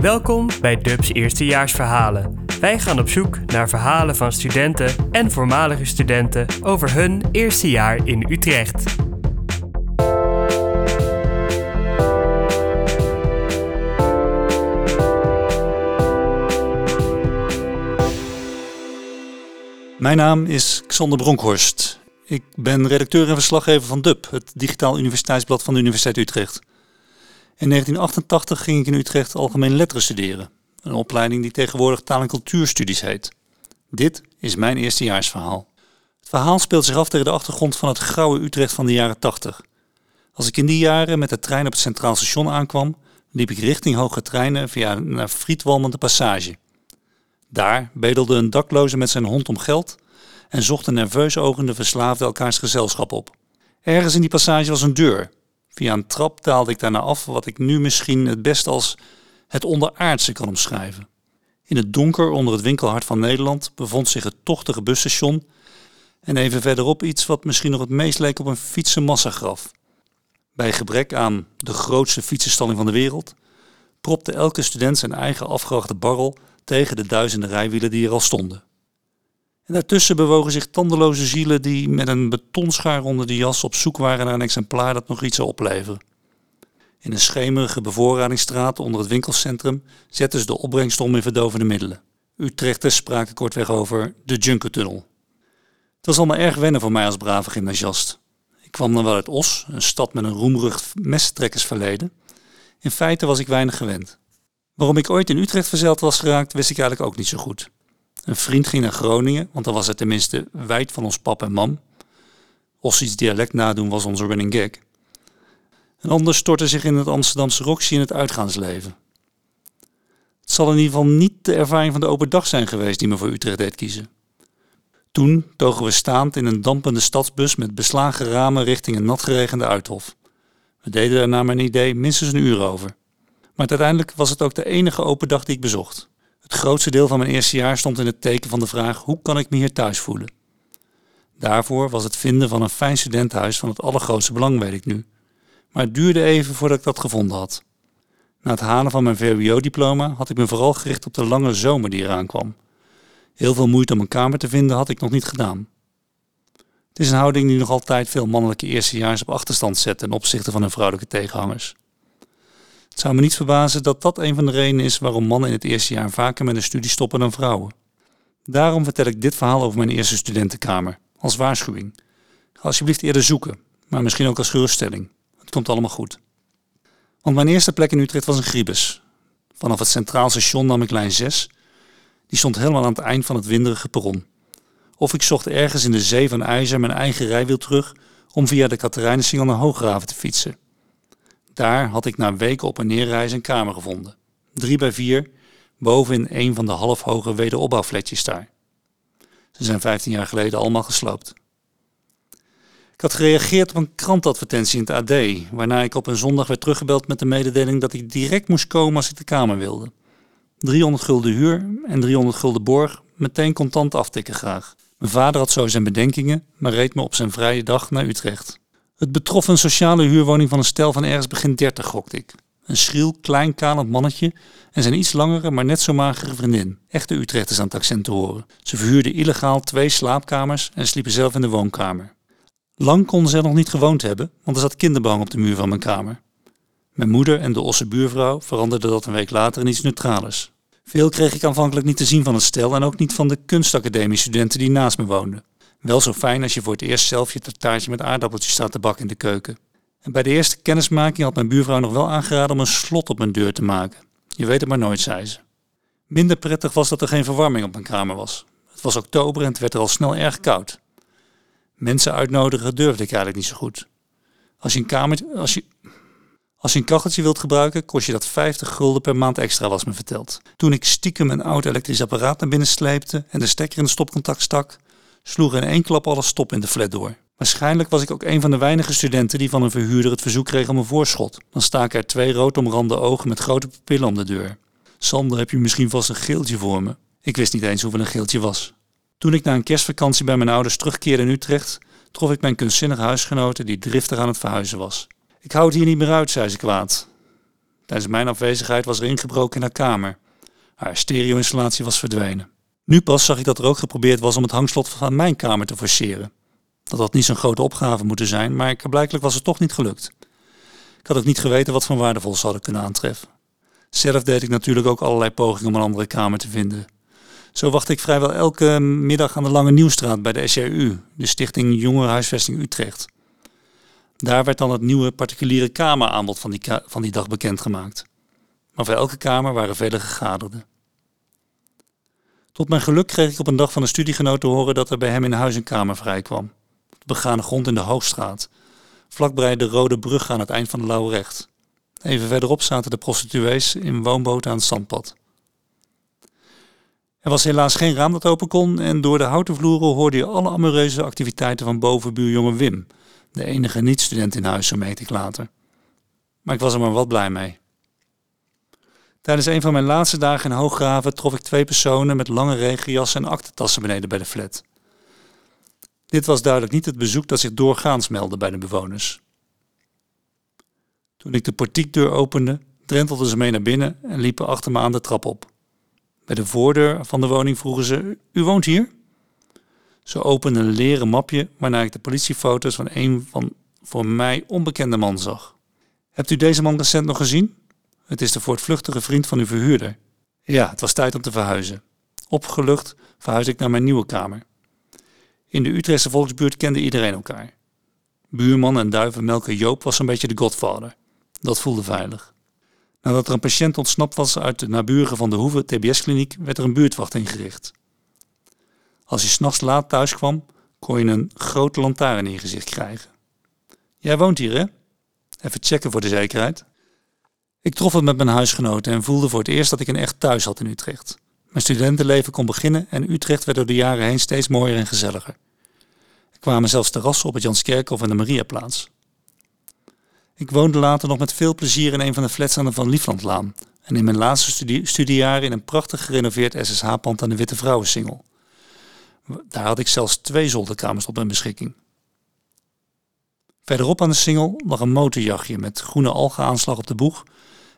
Welkom bij Dubs Eerstejaarsverhalen. Wij gaan op zoek naar verhalen van studenten en voormalige studenten over hun eerste jaar in Utrecht. Mijn naam is Xander Bronkhorst. Ik ben redacteur en verslaggever van DUB, het digitaal universiteitsblad van de Universiteit Utrecht. In 1988 ging ik in Utrecht algemeen letteren studeren, een opleiding die tegenwoordig taal- en cultuurstudies heet. Dit is mijn eerstejaarsverhaal. Het verhaal speelt zich af tegen de achtergrond van het grauwe Utrecht van de jaren 80. Als ik in die jaren met de trein op het Centraal Station aankwam, liep ik richting Hoge Treinen via naar Frietwalmende Passage. Daar bedelde een dakloze met zijn hond om geld en zochten nerveus ogende verslaafden elkaars gezelschap op. Ergens in die passage was een deur. Via een trap daalde ik daarna af wat ik nu misschien het best als het onderaardse kan omschrijven. In het donker onder het winkelhart van Nederland bevond zich het tochtige busstation en even verderop iets wat misschien nog het meest leek op een fietsenmassagraf. Bij gebrek aan de grootste fietsenstalling van de wereld propte elke student zijn eigen afgerachte barrel tegen de duizenden rijwielen die er al stonden. En daartussen bewogen zich tandeloze zielen die met een betonschaar onder de jas op zoek waren naar een exemplaar dat nog iets zou opleveren. In een schemerige bevoorradingsstraat onder het winkelcentrum zetten ze de opbrengst om in verdovende middelen. Utrechters spraken kortweg over de Junkertunnel. Het was allemaal erg wennen voor mij als brave gymnasiast. Ik kwam dan wel uit Os, een stad met een roemrucht messtrekkersverleden. In feite was ik weinig gewend. Waarom ik ooit in Utrecht verzeild was geraakt, wist ik eigenlijk ook niet zo goed. Een vriend ging naar Groningen, want dan was het tenminste wijd van ons pap en mam. Ossies dialect nadoen was onze running gag. Een ander stortte zich in het Amsterdamse Roxy in het uitgaansleven. Het zal in ieder geval niet de ervaring van de open dag zijn geweest die me voor Utrecht deed kiezen. Toen togen we staand in een dampende stadsbus met beslagen ramen richting een natgeregende uithof. We deden daar naar mijn idee minstens een uur over. Maar uiteindelijk was het ook de enige open dag die ik bezocht. Het grootste deel van mijn eerste jaar stond in het teken van de vraag hoe kan ik me hier thuis voelen. Daarvoor was het vinden van een fijn studentenhuis van het allergrootste belang, weet ik nu. Maar het duurde even voordat ik dat gevonden had. Na het halen van mijn VWO-diploma had ik me vooral gericht op de lange zomer die eraan kwam. Heel veel moeite om een kamer te vinden had ik nog niet gedaan. Het is een houding die nog altijd veel mannelijke eerstejaars op achterstand zet ten opzichte van hun vrouwelijke tegenhangers. Het zou me niet verbazen dat dat een van de redenen is waarom mannen in het eerste jaar vaker met een studie stoppen dan vrouwen. Daarom vertel ik dit verhaal over mijn eerste studentenkamer, als waarschuwing. Ga alsjeblieft eerder zoeken, maar misschien ook als geruststelling. Het komt allemaal goed. Want mijn eerste plek in Utrecht was een Griebus. Vanaf het Centraal Station nam ik lijn 6. Die stond helemaal aan het eind van het winderige perron. Of ik zocht ergens in de zee van ijzer mijn eigen rijwiel terug om via de Katerijnensingel naar Hooggraven te fietsen. Daar had ik na weken op en neer reizen een kamer gevonden. Drie bij vier, boven in een van de halfhoge wederopbouwfletjes daar. Ze zijn 15 jaar geleden allemaal gesloopt. Ik had gereageerd op een krantadvertentie in het AD, waarna ik op een zondag werd teruggebeld met de mededeling dat ik direct moest komen als ik de kamer wilde. 300 gulden huur en 300 gulden borg, meteen contant aftikken graag. Mijn vader had zo zijn bedenkingen, maar reed me op zijn vrije dag naar Utrecht. Het betrof een sociale huurwoning van een stel van ergens begin 30, gokte ik. Een schriel, klein, kalend mannetje en zijn iets langere, maar net zo magere vriendin. Echte Utrechters aan het accent te horen. Ze verhuurden illegaal twee slaapkamers en sliepen zelf in de woonkamer. Lang konden ze er nog niet gewoond hebben, want er zat kinderbehang op de muur van mijn kamer. Mijn moeder en de Osse buurvrouw veranderden dat een week later in iets neutrales. Veel kreeg ik aanvankelijk niet te zien van het stel en ook niet van de kunstacademie-studenten die naast me woonden. Wel zo fijn als je voor het eerst zelf je taartje met aardappeltjes staat te bakken in de keuken. En bij de eerste kennismaking had mijn buurvrouw nog wel aangeraden om een slot op mijn deur te maken. Je weet het maar nooit, zei ze. Minder prettig was dat er geen verwarming op mijn kamer was. Het was oktober en het werd er al snel erg koud. Mensen uitnodigen durfde ik eigenlijk niet zo goed. Als je een kamertje, als je, als je een kacheltje wilt gebruiken, kost je dat 50 gulden per maand extra, was me verteld. Toen ik stiekem een oud elektrisch apparaat naar binnen sleepte en de stekker in de stopcontact stak, sloeg in één klap alles stop in de flat door. Waarschijnlijk was ik ook een van de weinige studenten die van een verhuurder het verzoek kreeg om een voorschot. Dan staken er twee rood omrande ogen met grote pupillen om de deur. Sander, heb je misschien vast een geeltje voor me? Ik wist niet eens hoeveel een geeltje was. Toen ik na een kerstvakantie bij mijn ouders terugkeerde in Utrecht, trof ik mijn kunstzinnige huisgenote die driftig aan het verhuizen was. Ik hou het hier niet meer uit, zei ze kwaad. Tijdens mijn afwezigheid was er ingebroken in haar kamer. Haar stereo-installatie was verdwenen. Nu pas zag ik dat er ook geprobeerd was om het hangslot van mijn kamer te forceren. Dat had niet zo'n grote opgave moeten zijn, maar blijkbaar was het toch niet gelukt. Ik had ook niet geweten wat van waardevol ze hadden kunnen aantreffen. Zelf deed ik natuurlijk ook allerlei pogingen om een andere kamer te vinden. Zo wachtte ik vrijwel elke middag aan de Lange Nieuwstraat bij de SJU, de Stichting Jongerenhuisvesting Utrecht. Daar werd dan het nieuwe particuliere kameraanbod van die, van die dag bekendgemaakt. Maar voor elke kamer waren vele gegaderden. Tot mijn geluk kreeg ik op een dag van een studiegenoot te horen dat er bij hem in huis een kamer vrij kwam. De begane grond in de Hoogstraat, vlakbij de Rode Brug aan het eind van de Lauwrecht. Even verderop zaten de prostituees in woonboten aan het zandpad. Er was helaas geen raam dat open kon en door de houten vloeren hoorde je alle amoureuze activiteiten van bovenbuurjongen Wim, de enige niet-student in huis, zo meet ik later. Maar ik was er maar wat blij mee. Tijdens een van mijn laatste dagen in Hooggraven trof ik twee personen met lange regenjassen en aktentassen beneden bij de flat. Dit was duidelijk niet het bezoek dat zich doorgaans meldde bij de bewoners. Toen ik de portiekdeur opende, drentelden ze mee naar binnen en liepen achter me aan de trap op. Bij de voordeur van de woning vroegen ze: U woont hier? Ze openden een leren mapje waarna ik de politiefoto's van een van voor mij onbekende man zag. Hebt u deze man recent nog gezien? Het is de voortvluchtige vriend van uw verhuurder. Ja, het was tijd om te verhuizen. Opgelucht verhuis ik naar mijn nieuwe kamer. In de Utrechtse volksbuurt kende iedereen elkaar. Buurman en duivenmelker Joop was een beetje de godvader. Dat voelde veilig. Nadat er een patiënt ontsnapt was uit de naburige van de Hoeve TBS-kliniek, werd er een buurtwacht ingericht. Als je s'nachts laat thuis kwam, kon je een grote lantaarn in je gezicht krijgen. Jij woont hier, hè? Even checken voor de zekerheid. Ik trof het met mijn huisgenoten en voelde voor het eerst dat ik een echt thuis had in Utrecht. Mijn studentenleven kon beginnen en Utrecht werd door de jaren heen steeds mooier en gezelliger. Er kwamen zelfs terrassen op het Janskerkhof en de Mariaplaats. Ik woonde later nog met veel plezier in een van de flats aan de Van Lieflandlaan en in mijn laatste studie studiejaren in een prachtig gerenoveerd SSH-pand aan de Witte Vrouwensingel. Daar had ik zelfs twee zolderkamers op mijn beschikking. Verderop aan de singel lag een motorjachtje met groene algenaanslag op de boeg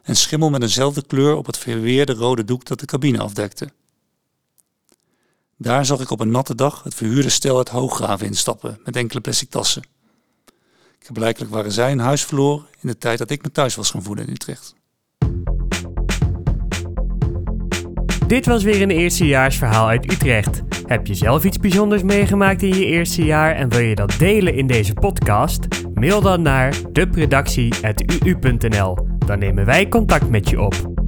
en schimmel met eenzelfde kleur op het verweerde rode doek dat de cabine afdekte. Daar zag ik op een natte dag het verhuurde stel uit Hooggraven instappen met enkele plastic tassen. Blijkbaar waren zij een huis verloren in de tijd dat ik me thuis was gaan voelen in Utrecht. Dit was weer een eerstejaarsverhaal uit Utrecht. Heb je zelf iets bijzonders meegemaakt in je eerste jaar en wil je dat delen in deze podcast? Mail dan naar deredactie.uu.nl. Dan nemen wij contact met je op.